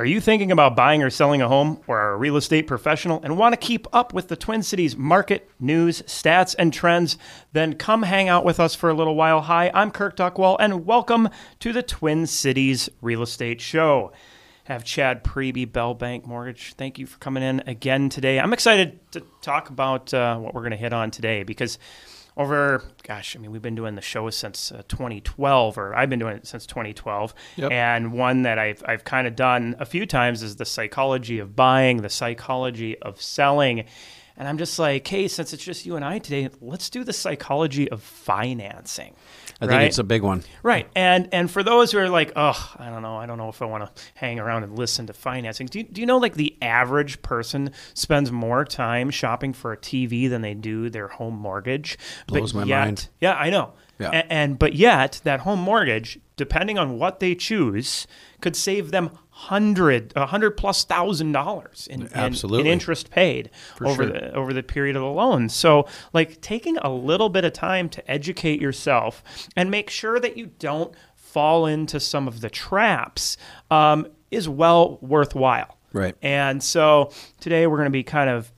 Are you thinking about buying or selling a home or are a real estate professional and want to keep up with the Twin Cities market, news, stats, and trends? Then come hang out with us for a little while. Hi, I'm Kirk Duckwall, and welcome to the Twin Cities Real Estate Show. Have Chad Preby, Bell Bank Mortgage. Thank you for coming in again today. I'm excited to talk about uh, what we're going to hit on today because over gosh i mean we've been doing the show since uh, 2012 or i've been doing it since 2012 Yep. and one that i've, I've kind of done a few times is the psychology of buying the psychology of selling. And i'm just like hey since it's just you and i today let's do the psychology of financing I think it's a big one. Right. And and for those who are like, oh, I don't know, I don't know if I want to hang around and listen to financing. Do you, do you know like the average person spends more time shopping for a TV than they do their home mortgage? Blows my yet, mind. Yeah, I know. Yeah. A- and but yet that home mortgage, depending on what they choose, could save them hundred, a hundred plus thousand dollars in, in- in interest paid over sure. the over the period of the loan. So, like taking a little bit of time to educate yourself and make sure that you don't fall into some of the traps um, is well worthwhile. Right. And so today we're going to be kind of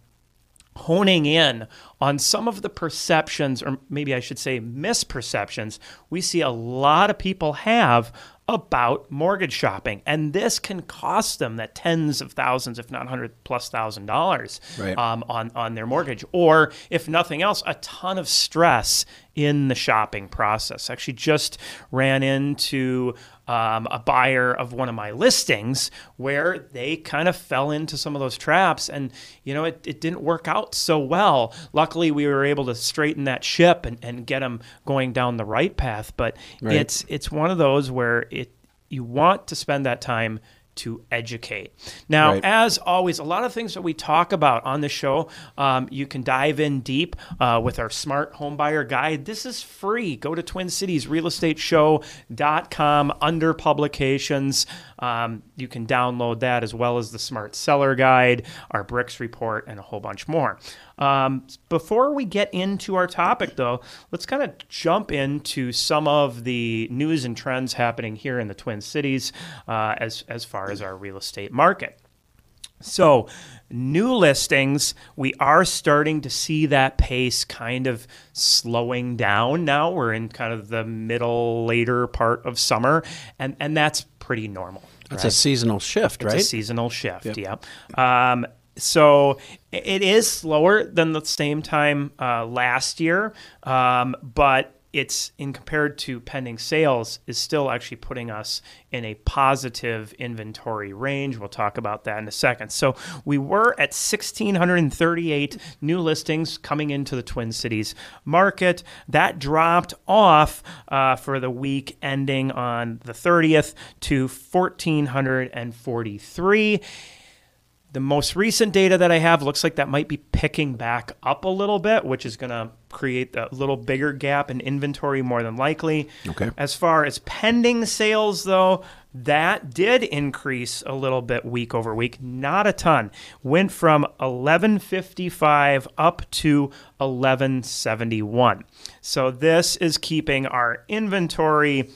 honing in on some of the perceptions, or maybe I should say misperceptions, we see a lot of people have about mortgage shopping. And this can cost them that tens of thousands, if not hundred plus thousand dollars Right. um, on, on their mortgage. Or if nothing else, a ton of stress in the shopping process. Actually, just ran into um, a buyer of one of my listings where they kind of fell into some of those traps and you know it, it didn't work out so well luckily we were able to straighten that ship and, and get them going down the right path but Right. it's it's one of those where it you want to spend that time to educate. Now, Right. as always, a lot of things that we talk about on the show, um, you can dive in deep uh, with our Smart Home Buyer Guide. This is free. Go to TwinCitiesRealEstateShow.com under publications. Um, you can download that as well as the Smart Seller Guide, our Bricks Report, and a whole bunch more. Um, before we get into our topic, though, let's kind of jump into some of the news and trends happening here in the Twin Cities uh, as, as far as our real estate market. So, new listings, we are starting to see that pace kind of slowing down now. We're in kind of the middle, later part of summer, and, and that's pretty normal. It's right? a seasonal shift, It's right? It's a seasonal shift. Yep. Um, so it is slower than the same time uh, last year, um, but it's in compared to pending sales is still actually putting us in a positive inventory range. We'll talk about that in a second. So we were at 1,638 new listings coming into the Twin Cities market. That dropped off uh, for the week ending on the 30th to 1,443. The most recent data that I have looks like that might be picking back up a little bit, which is going to create a little bigger gap in inventory more than likely. Okay. As far as pending sales, though, that did increase a little bit week over week, not a ton. Went from 1155 up to 1171. So this is keeping our inventory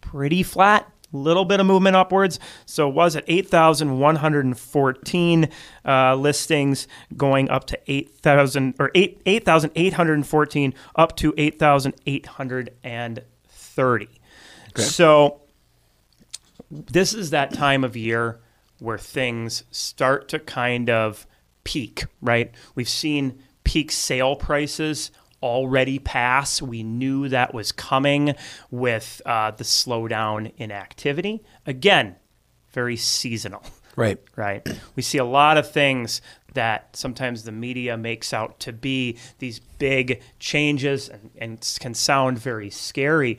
pretty flat. Little bit of movement upwards. So it was at 8,114 uh, listings, going up to 8,000 or 8 8,814 up to 8,830. So this is that time of year where things start to kind of peak, right? We've seen peak sale prices already pass. We knew that was coming with uh, the slowdown in activity. Again, very seasonal Right. right? We see a lot of things that sometimes the media makes out to be these big changes and, and can sound very scary.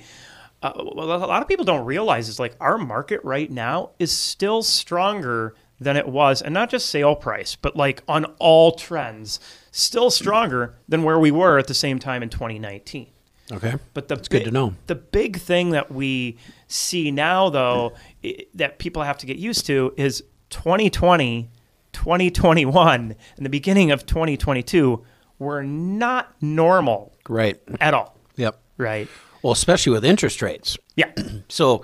Uh, a lot of people don't realize is like our market right now is still stronger than it was, and not just sale price, but like on all trends, still stronger than where we were at the same time in 2019. Okay. But the It's good to know. The big thing that we see now, though, i- that people have to get used to is 2020, 2021, and the beginning of 2022 were not normal Right. at all, Yep. right? Well, especially with interest rates. Yeah. So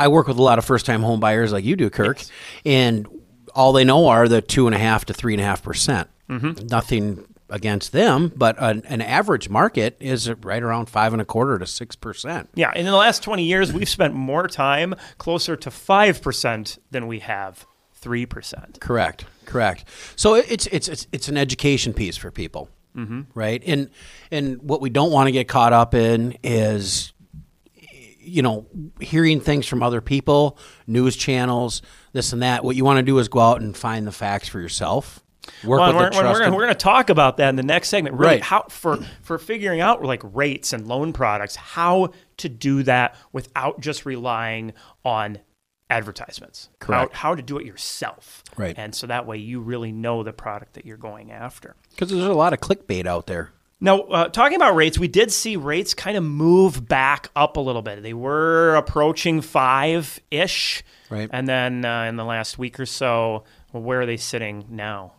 I work with a lot of first time home buyers like you do, Kirk, and all they know are the two and a half to three and a half percent. Nothing against them, but an, an average market is right around five and a quarter to six percent. Yeah, and in the last 20 years, we've spent more time closer to 5% than we have 3%. Correct. Correct. So it's it's it's it's an education piece for people, mm-hmm. right? And and what we don't want to get caught up in is, you know, hearing things from other people, news channels, this and that. What you want to do is go out and find the facts for yourself. Work Well, with we're, we're, gonna, we're gonna talk about that in the next segment. Really, Right. how for for figuring out like rates and loan products, how to do that without just relying on advertisements. Correct. How, how to do it yourself. Right. And so that way you really know the product that you're going after. Because there's a lot of clickbait out there. Now, uh, talking about rates, we did see rates kind of move back up a little bit. They were approaching five ish. Right. And then uh, in the last week or so, well, where are they sitting now?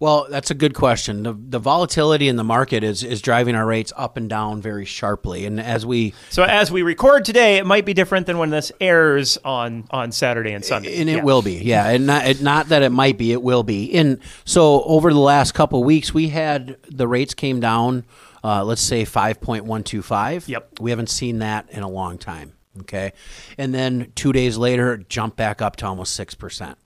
Well, that's a good question. The, the volatility in the market is is driving our rates up and down very sharply. And as we So as we record today, it might be different than when this airs on on Saturday and Sunday. And it Yeah. will be, yeah. And not, it, not that it might be, it will be. And so over the last couple of weeks, we had the rates came down, uh, let's say 5.125. Yep. We haven't seen that in a long time. Okay. And then two days later, it jumped back up to almost 6%.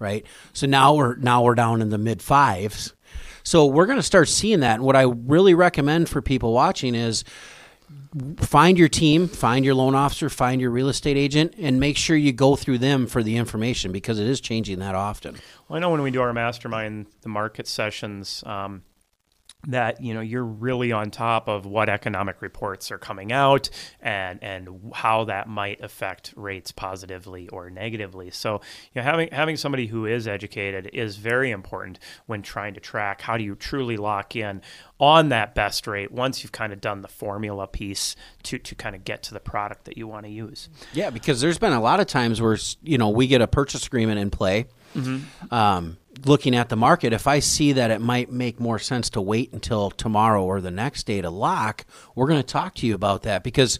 Right. So now we're, now we're down in the mid fives. So we're going to start seeing that. And what I really recommend for people watching is find your team, find your loan officer, find your real estate agent, and make sure you go through them for the information because it is changing that often. Well, I know when we do our mastermind, the market sessions, um, that you know you're really on top of what economic reports are coming out and and how that might affect rates positively or negatively. So you know having having somebody who is educated is very important when trying to track how do you truly lock in on that best rate once you've kind of done the formula piece to to kind of get to the product that you want to use. Yeah, because there's been a lot of times where you know we get a purchase agreement in play. Um, looking at the market, if I see that it might make more sense to wait until tomorrow or the next day to lock, we're going to talk to you about that because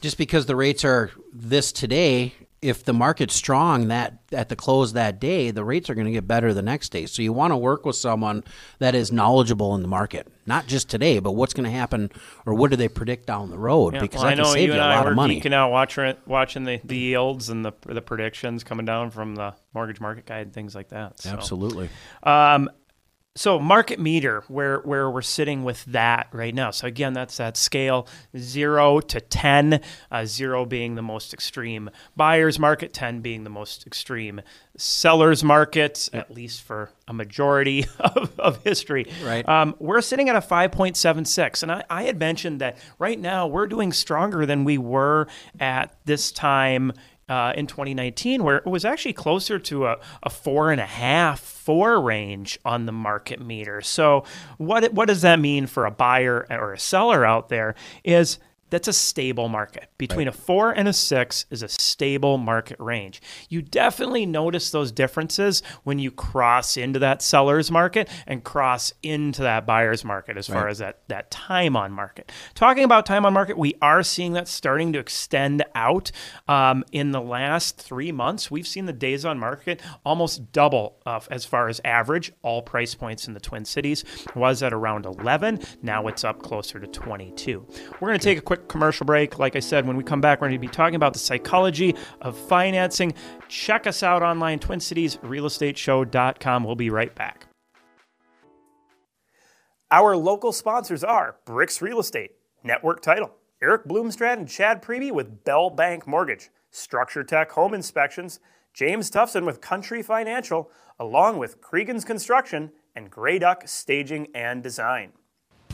just because the rates are this today, if the market's strong that at the close that day, the rates are going to get better the next day. So you want to work with someone that is knowledgeable in the market, not just today, but what's going to happen or what do they predict down the road? Yeah, because well, I can know save you and a I lot were of money. geeking out watching watching the, the yields and the the predictions coming down from the mortgage market guide and things like that. So. Absolutely. Um, so market meter, where where we're sitting with that right now. So again, that's that scale zero to ten. Uh, zero being the most extreme buyers market, ten being the most extreme sellers market, at least for a majority of, of history. Right. Um, we're sitting at a five point seven six, and I, I had mentioned that right now we're doing stronger than we were at this time uh, in 2019, where it was actually closer to a, a four and a half, four range on the market meter. So, what what does that mean for a buyer or a seller out there? Is that's a stable market. Between a four and a six is a stable market range. You definitely notice those differences when you cross into that seller's market and cross into that buyer's market as far as that, that time on market. Talking about time on market, we are seeing that starting to extend out. Um, in the last three months, we've seen the days on market almost double uh, as far as average. All price points in the Twin Cities was at around 11. Now it's up closer to 22. We're going to take a quick commercial break. Like I said, when we come back, we're going to be talking about the psychology of financing. Check us out online, TwinCitiesRealEstateShow.com. We'll be right back. Our local sponsors are Bricks Real Estate, Network Title, Eric Bloomstrand and Chad Preby with Bell Bank Mortgage, Structure Tech Home Inspections, James Tobson with Country Financial, along with Cregan's Construction and Grey Duck Staging and Design.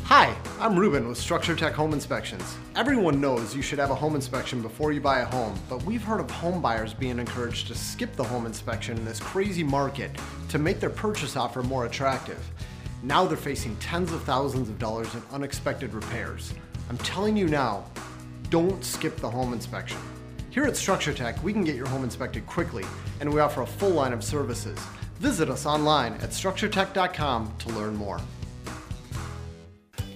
Hi, I'm Ruben with Structure Tech Home Inspections. Everyone knows you should have a home inspection before you buy a home, but we've heard of home buyers being encouraged to skip the home inspection in this crazy market to make their purchase offer more attractive. Now they're facing tens of thousands of dollars in unexpected repairs. I'm telling you now, don't skip the home inspection. Here at Structure Tech, we can get your home inspected quickly, and we offer a full line of services. Visit us online at structuretech.com to learn more.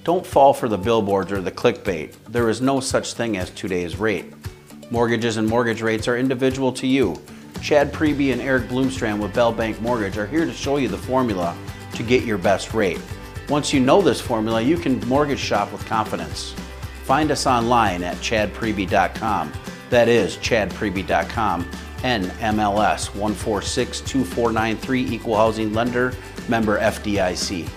Don't fall for the billboards or the clickbait. There is no such thing as today's rate. Mortgages and mortgage rates are individual to you. Chad Preby and Eric Bloomstrand with Bell Bank Mortgage are here to show you the formula to get your best rate. Once you know this formula, you can mortgage shop with confidence. Find us online at chadpreby.com. That is chadpreby.com. NMLS 1462493 Equal Housing Lender, member FDIC.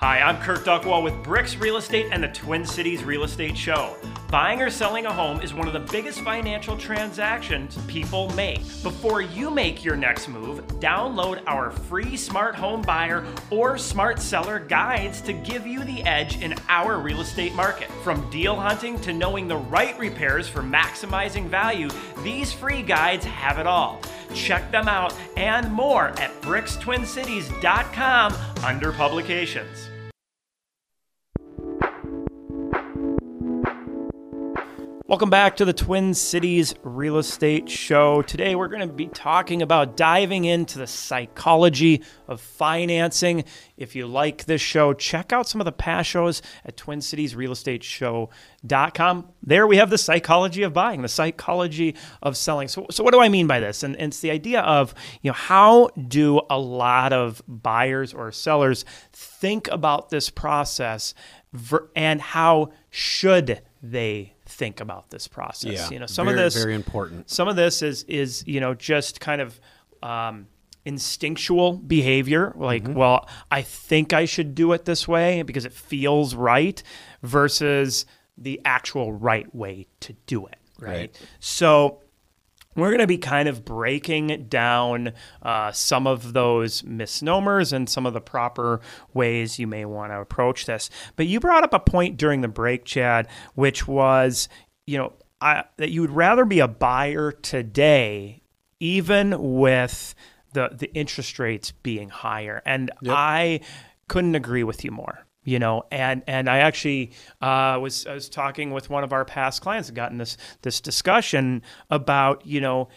Hi, I'm Kirk Duckwall with Bricks Real Estate and the Twin Cities Real Estate Show. Buying or selling a home is one of the biggest financial transactions people make. Before you make your next move, download our free smart home buyer or smart seller guides to give you the edge in our real estate market. From deal hunting to knowing the right repairs for maximizing value, these free guides have it all. Check them out and more at brickstwincities.com under publications. Welcome back to the Twin Cities Real Estate Show. Today we're going to be talking about diving into the psychology of financing. If you like this show, check out some of the past shows at twincitiesrealestateshow.com. There we have the psychology of buying, the psychology of selling. So, so what do I mean by this? And, and it's the idea of, you know, how do a lot of buyers or sellers think about this process and how should they think about this process. Yeah, you know, some very, of this very important. Some of this is is you know just kind of um, instinctual behavior. Like, Mm-hmm. well, I think I should do it this way because it feels right, versus the actual right way to do it. Right. Right. So we're going to be kind of breaking down uh, some of those misnomers and some of the proper ways you may want to approach this. But you brought up a point during the break, Chad, which was, you know, I, that you would rather be a buyer today, even with the the interest rates being higher. And I couldn't agree with you more you know and and i actually uh, was i was talking with one of our past clients and gotten this this discussion about you know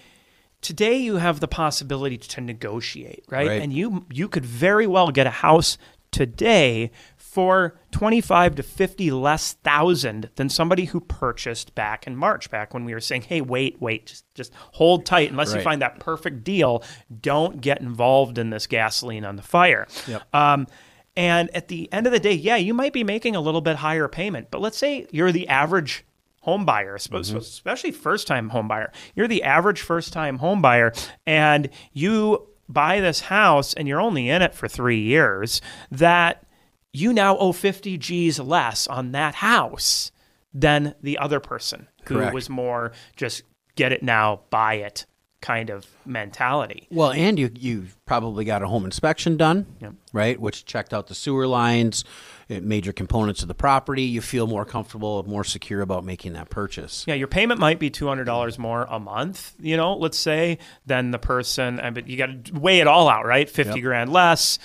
today you have the possibility to negotiate right, Right. and you you could very well get a house today for 25 to 50 less thousand than somebody who purchased back in March back when we were saying hey wait wait just just hold tight unless you find that perfect deal don't get involved in this gasoline on the fire Yep. um, and at the end of the day, yeah, you might be making a little bit higher payment, but let's say you're the average home buyer, sp- mm-hmm. especially first time home buyer. You're the average first time home buyer, and you buy this house and you're only in it for three years, that you now owe 50 G's less on that house than the other person who Correct. was more just get it now, buy it kind of mentality. Well, and you you probably got a home inspection done, right? Which checked out the sewer lines, uh, major components of the property. You feel more comfortable, more secure about making that purchase. Yeah, your payment might be two hundred dollars more a month. You know, let's say than the person. uh, But you got to weigh it all out, right? Fifty Yep. grand less.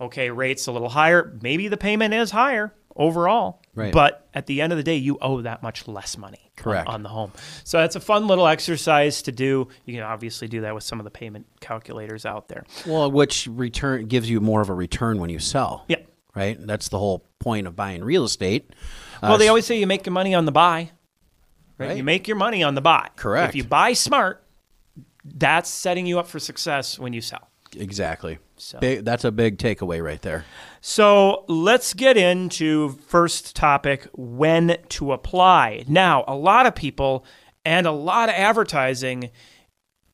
Okay, rates a little higher. Maybe the payment is higher overall. Right. But at the end of the day, you owe that much less money. on- Correct. On, the home. So that's a fun little exercise to do. You can obviously do that with some of the payment calculators out there. Well, which return gives you more of a return when you sell. Yeah. Right. That's the whole point of buying real estate. Uh, Well, they always say you make your money on the buy. Right? Right. You make your money on the buy. Correct. If you buy smart, that's setting you up for success when you sell. Exactly. So- Big, that's a big takeaway right there. So let's get into first topic when to apply. Now, a lot of people and a lot of advertising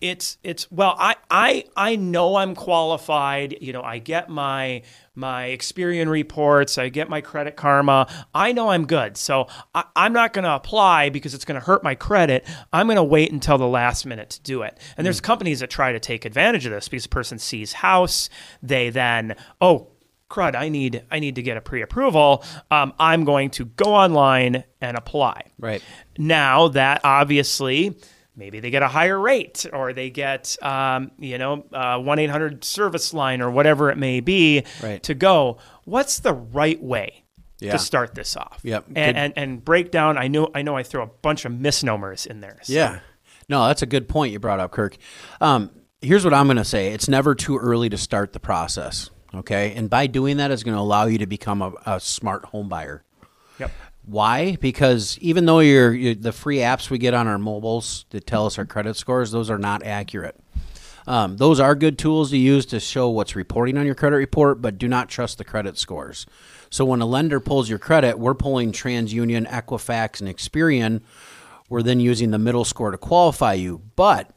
it's it's well I I I know I'm qualified. You know, I get my my Experian reports, I get my credit karma. I know I'm good. So I, I'm not going to apply because it's going to hurt my credit. I'm going to wait until the last minute to do it. And there's companies that try to take advantage of this because a person sees house, they then oh crud, I need I need to get a pre-approval. Um, I'm going to go online and apply. Right. Now that obviously maybe they get a higher rate or they get um, you know one eight hundred service line or whatever it may be Right. to go. What's the right way? Yeah. To start this off, Yep. and, and and break down. I know I know I throw a bunch of misnomers in there. so- Yeah. No, that's a good point you brought up, Kirk. Um, here's what I'm going to say it's never too early to start the process. Okay. And by doing that, it's going to allow you to become a, a smart home buyer. Why? Because even though you're, you the free apps we get on our mobiles that tell us our credit scores, those are not accurate. Um, those are good tools to use to show what's reporting on your credit report, but do not trust the credit scores. So when a lender pulls your credit, we're pulling TransUnion, Equifax, and Experian. We're then using the middle score to qualify you. But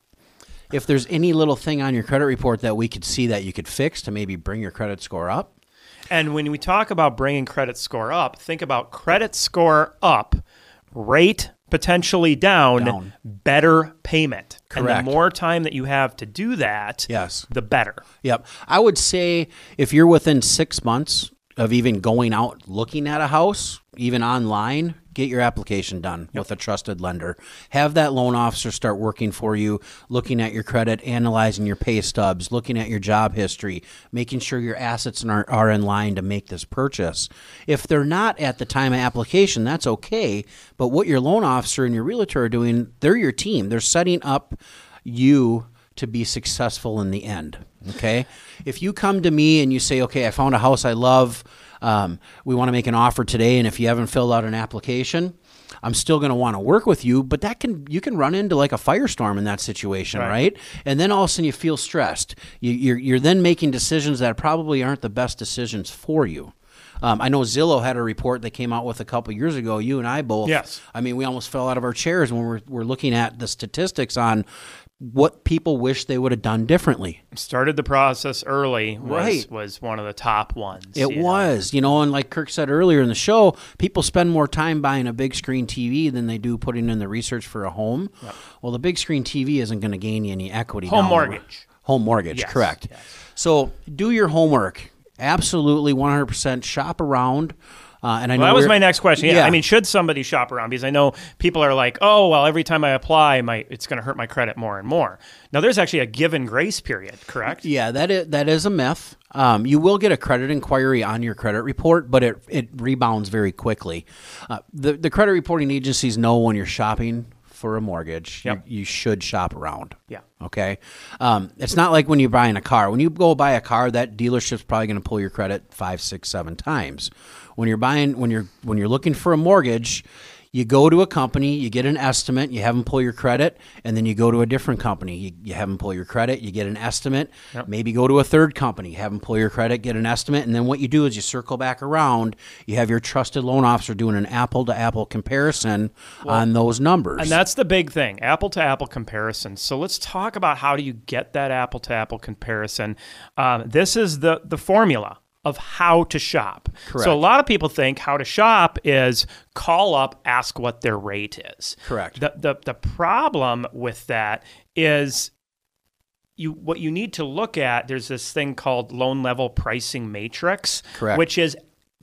if there's any little thing on your credit report that we could see that you could fix to maybe bring your credit score up, And when we talk about bringing credit score up, think about credit score up, rate potentially down, Down. better payment. And Correct. the more time that you have to do that, Yes. the better. Yep. I would say if you're within six months of even going out looking at a house, even online, get your application done with a trusted lender. Have that loan officer start working for you, looking at your credit, analyzing your pay stubs, looking at your job history, making sure your assets are, are in line to make this purchase. If they're not at the time of application, that's okay. But what your loan officer and your realtor are doing, they're your team. They're setting up you to be successful in the end. Okay. If you come to me and you say, okay, I found a house I love, um, we want to make an offer today, and if you haven't filled out an application, I'm still going to want to work with you, but that can you can run into like a firestorm in that situation, Right. right? And then all of a sudden you feel stressed. You, you're you're then making decisions that probably aren't the best decisions for you. Um, I know Zillow had a report they came out with a couple years ago. You and I both. Yes. I mean, we almost fell out of our chairs when we're, we're looking at the statistics on what people wish they would have done differently. Started the process early was, Right. was one of the top ones. It you know. was, you know, and like Kirk said earlier in the show, people spend more time buying a big screen TV than they do putting in the research for a home. Well, the big screen TV isn't going to gain you any equity. Home down the road. mortgage. Home mortgage, Yes, correct. yes. So do your homework. Absolutely, 100% shop around. Uh, and I know Well, that was my next question. Yeah. I mean, should somebody shop around? Because I know people are like, oh, well, every time I apply, my it's going to hurt my credit more and more. Now, there's actually a given grace period, correct? Yeah, that is that is a myth. Um, you will get a credit inquiry on your credit report, but it it rebounds very quickly. Uh, the the credit reporting agencies know when you're shopping for a mortgage, Yep. you, you should shop around. Yeah. Okay. Um, it's not like when you're buying a car. When you go buy a car, that dealership's probably going to pull your credit five, six, seven times. When you're buying, when you're when you're looking for a mortgage, you go to a company, you get an estimate, you have them pull your credit, and then you go to a different company, you, you have them pull your credit, you get an estimate, maybe go to a third company, have them pull your credit, get an estimate, and then what you do is you circle back around. You have your trusted loan officer doing an apple to apple comparison on those numbers. And that's the big thing apple to apple comparison. So let's talk about how do you get that apple to apple comparison. Um, this is the, the formula of how to shop. Correct. So a lot of people think how to shop is call up, ask what their rate is. Correct. The, the, the problem with that is you what you need to look at there's this thing called loan level pricing matrix Correct. which is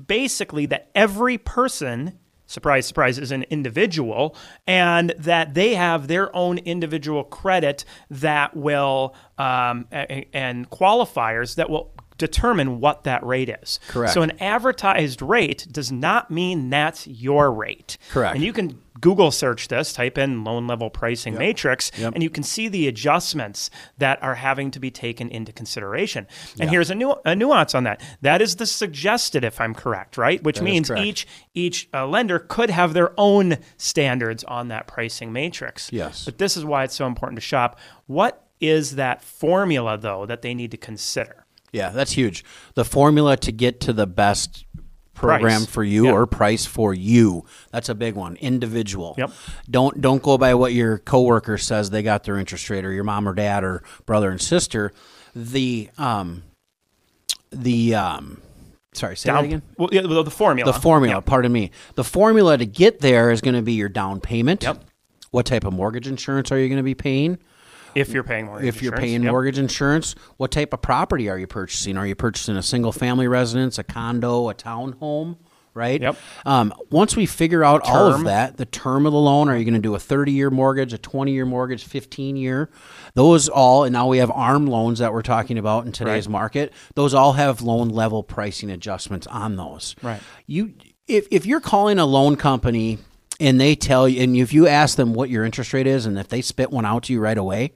basically that every person surprise surprise is an individual and that they have their own individual credit that will um, a- and qualifiers that will determine what that rate is Correct. so an advertised rate does not mean that's your rate Correct. and you can Google search this, type in loan level pricing matrix, Yep. and you can see the adjustments that are having to be taken into consideration. And here's a, nu- a nuance on that. That is the suggested, if I'm correct, right? Which That means correct. each each uh, lender could have their own standards on that pricing matrix. Yes. But this is why it's so important to shop. What is that formula, though, that they need to consider? Yeah, that's huge. The formula to get to the best program Price. for you Yeah. or price for you. That's a big one. Individual. Yep. Don't don't go by what your coworker says they got their interest rate or your mom or dad or brother and sister. The um the um sorry, say that again. Well, yeah, the formula. The formula, Yeah. pardon me. The formula to get there is going to be your down payment. Yep. What type of mortgage insurance are you going to be paying? If you're paying mortgage if you're insurance, paying yep. mortgage insurance, what type of property are you purchasing? Are you purchasing a single family residence, a condo, a townhome? Right. Yep. Um, once we figure out all of that, the term of the loan, are you going to do a 30 year mortgage, a 20 year mortgage, 15 year? Those all, and now we have ARM loans that we're talking about in today's market. Those all have loan level pricing adjustments on those. Right. You, if, if you're calling a loan company and they tell you, and if you ask them what your interest rate is, and if they spit one out to you right away,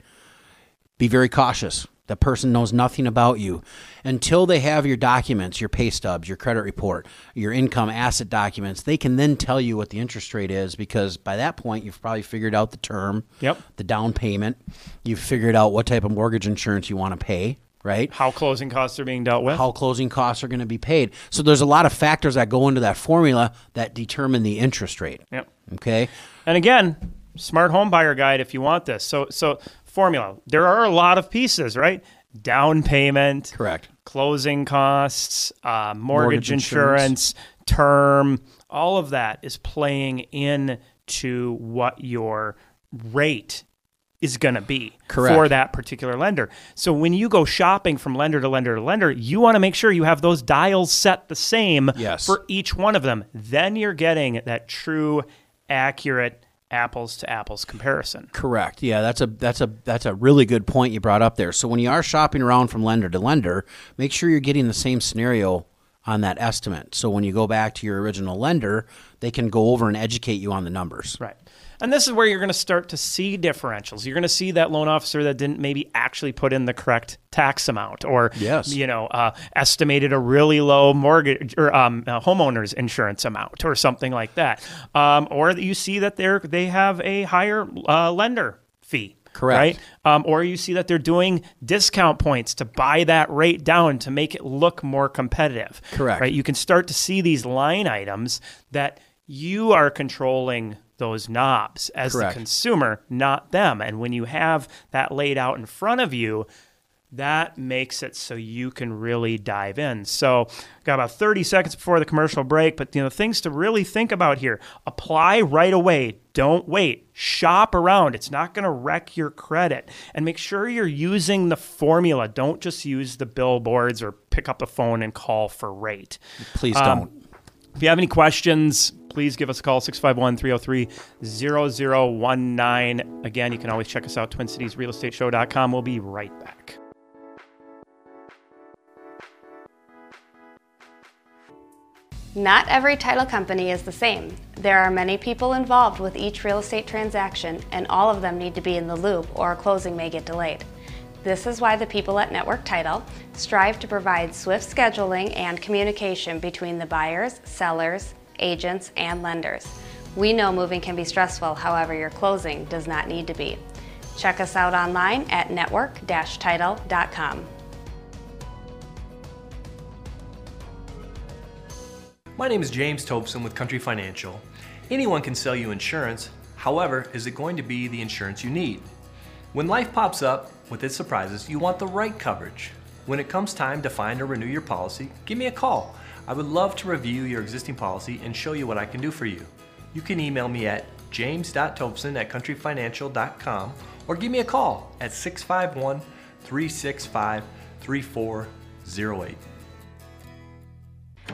be very cautious. The person knows nothing about you until they have your documents, your pay stubs, your credit report, your income asset documents. They can then tell you what the interest rate is because by that point you've probably figured out the term, Yep. the down payment, you've figured out what type of mortgage insurance you want to pay, right? How closing costs are being dealt with. how closing costs are going to be paid. So there's a lot of factors that go into that formula that determine the interest rate. Yep. Okay. And again, smart home buyer guide if you want this. So so formula. There are a lot of pieces, right? Down payment, Correct. closing costs, uh, mortgage, Mortgage insurance, term, all of that is playing in to what your rate is going to be Correct. for that particular lender. So when you go shopping from lender to lender to lender, you want to make sure you have those dials set the same Yes. for each one of them. Then you're getting that true accurate apples to apples comparison. Correct. Yeah, that's a that's a that's a really good point you brought up there. So when you are shopping around from lender to lender, make sure you're getting the same scenario on that estimate. So when you go back to your original lender, they can go over and educate you on the numbers. Right. And this is where you're going to start to see differentials. You're going to see that loan officer that didn't maybe actually put in the correct tax amount, or Yes. you know, uh, estimated a really low mortgage or um, uh, homeowners insurance amount, or something like that. Um, or you see that they're they have a higher uh, lender fee. Correct. Right. Um, or you see that they're doing discount points to buy that rate down to make it look more competitive. Correct. Right. You can start to see these line items that you are controlling those knobs as Correct. the consumer, not them. And when you have that laid out in front of you, that makes it so you can really dive in. So, got about 30 seconds before the commercial break, but you know, things to really think about here. Apply right away. Don't wait. Shop around. It's not going to wreck your credit. And make sure you're using the formula. Don't just use the billboards or pick up the phone and call for rate. Please Um, don't. If you have any questions, please give us a call 651 303 0019. Again, you can always check us out twincitiesrealestateshow.com. We'll be right back. Not every title company is the same. There are many people involved with each real estate transaction, and all of them need to be in the loop or a closing may get delayed. This is why the people at Network Title strive to provide swift scheduling and communication between the buyers, sellers, agents, and lenders. We know moving can be stressful, however, your closing does not need to be. Check us out online at network-title.com. My name is James Tobson with Country Financial. Anyone can sell you insurance, however, is it going to be the insurance you need? When life pops up with its surprises, you want the right coverage. When it comes time to find or renew your policy, give me a call. I would love to review your existing policy and show you what I can do for you. You can email me at james.tobson at countryfinancial.com or give me a call at 651 365 3408.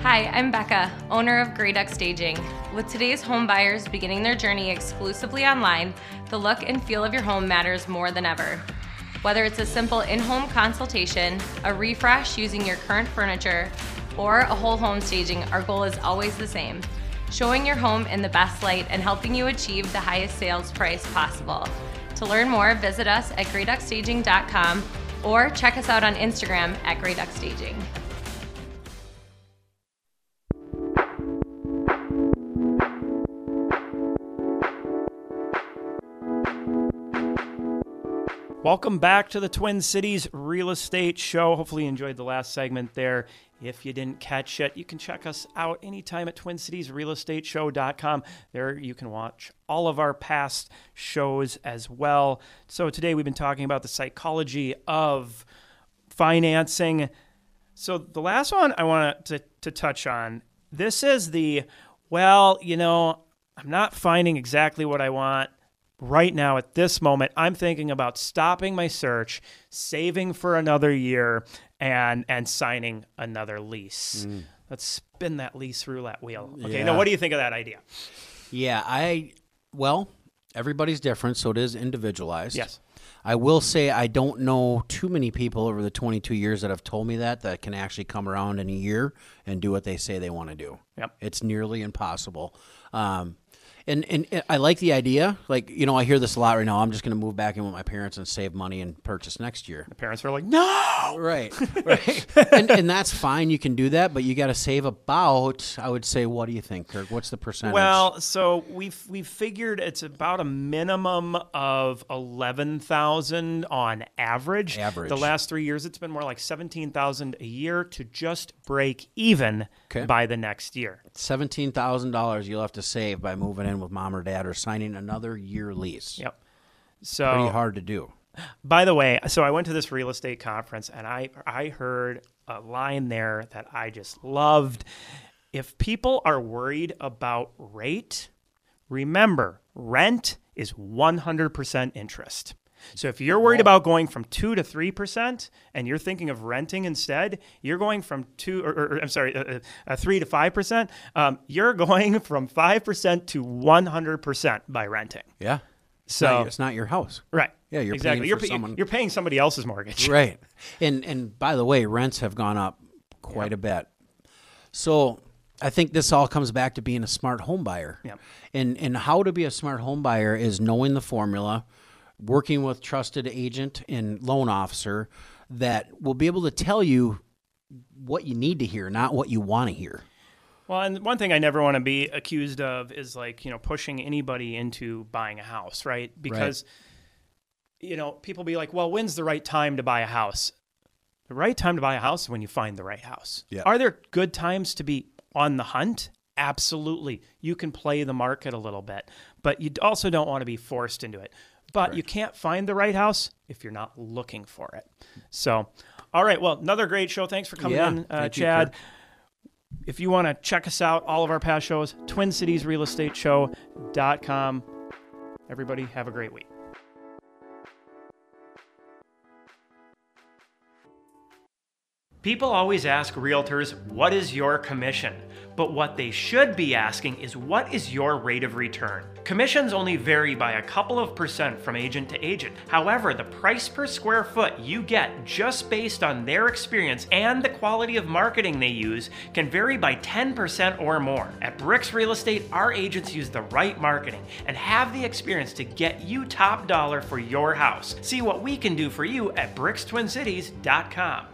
Hi, I'm Becca, owner of Grey Duck Staging. With today's home buyers beginning their journey exclusively online, the look and feel of your home matters more than ever. Whether it's a simple in home consultation, a refresh using your current furniture, or a whole home staging, our goal is always the same showing your home in the best light and helping you achieve the highest sales price possible. To learn more, visit us at greyduckstaging.com or check us out on Instagram at greyduckstaging. Welcome back to the Twin Cities Real Estate Show. Hopefully, you enjoyed the last segment there. If you didn't catch it, you can check us out anytime at twincitiesrealestateshow.com. There you can watch all of our past shows as well. So, today we've been talking about the psychology of financing. So, the last one I want to, to touch on this is the well, you know, I'm not finding exactly what I want right now at this moment i'm thinking about stopping my search saving for another year and and signing another lease let's spin that lease roulette wheel okay Yeah. now what do you think of that idea Yeah, I well, everybody's different, so it is individualized. yes I will say I don't know too many people over the 22 years that have told me that that can actually come around in a year and do what they say they want to do. Yep. It's nearly impossible. Um, And, and and I like the idea. Like you know, I hear this a lot right now. I'm just going to move back in with my parents and save money and purchase next year. The parents are like, no. Right, right, and, and that's fine. You can do that, but you got to save about. I would say, what do you think, Kirk? What's the percentage? Well, so we've we've figured it's about a minimum of eleven thousand on average. Average. The last three years, it's been more like seventeen thousand a year to just break even Okay. by the next year. seventeen thousand dollars you'll have to save by moving in with mom or dad or signing another year lease. Yep. So Pretty hard to do. By the way, so I went to this real estate conference and I I heard a line there that I just loved. If people are worried about rate, remember, rent is 100% interest. So if you're worried about going from 2 to 3% and you're thinking of renting instead, you're going from 2 or, or I'm sorry, uh, uh, uh, 3 to 5%, um, you're going from 5% to 100% by renting. Yeah. So It's not, it's not your house. Right. Yeah, you're exactly. paying you're, someone- you're paying somebody else's mortgage. right. And and by the way, rents have gone up quite a bit. So I think this all comes back to being a smart home buyer. Yep. And and how to be a smart home buyer is knowing the formula, working with trusted agent and loan officer that will be able to tell you what you need to hear, not what you want to hear. Well, and one thing I never want to be accused of is like, you know, pushing anybody into buying a house, right? Because, you know, people be like, well, when's the right time to buy a house? The right time to buy a house is when you find the right house. Yeah. Are there good times to be on the hunt? Absolutely. You can play the market a little bit, but you also don't want to be forced into it. But you can't find the right house if you're not looking for it. So, all right. Well, another great show. Thanks for coming Yeah, in, uh, thank you, Chad. If you want to check us out, all of our past shows, twincitiesrealestateshow.com. Everybody, have a great week. People always ask realtors, what is your commission? But what they should be asking is, what is your rate of return? Commissions only vary by a couple of percent from agent to agent. However, the price per square foot you get just based on their experience and the quality of marketing they use can vary by 10% or more. At Bricks Real Estate, our agents use the right marketing and have the experience to get you top dollar for your house. See what we can do for you at brickstwincities.com.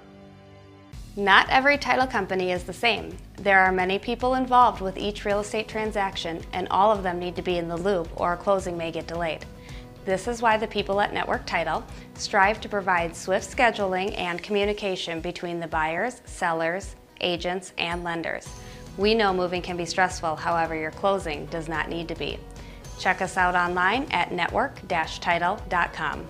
Not every title company is the same. There are many people involved with each real estate transaction, and all of them need to be in the loop or a closing may get delayed. This is why the people at Network Title strive to provide swift scheduling and communication between the buyers, sellers, agents, and lenders. We know moving can be stressful, however, your closing does not need to be. Check us out online at network-title.com.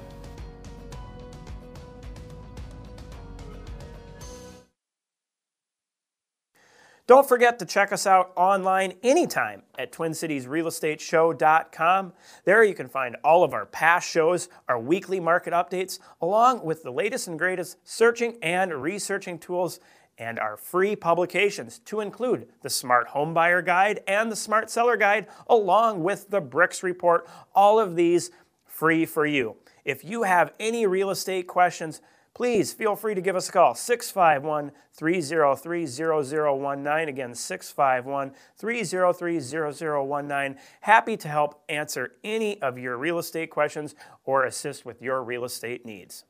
Don't forget to check us out online anytime at twincitiesrealestateshow.com. There you can find all of our past shows, our weekly market updates, along with the latest and greatest searching and researching tools and our free publications to include the Smart Home Buyer Guide and the Smart Seller Guide, along with the Bricks Report. All of these free for you. If you have any real estate questions, please feel free to give us a call 651 303 0019. Again, 651 303 0019. Happy to help answer any of your real estate questions or assist with your real estate needs.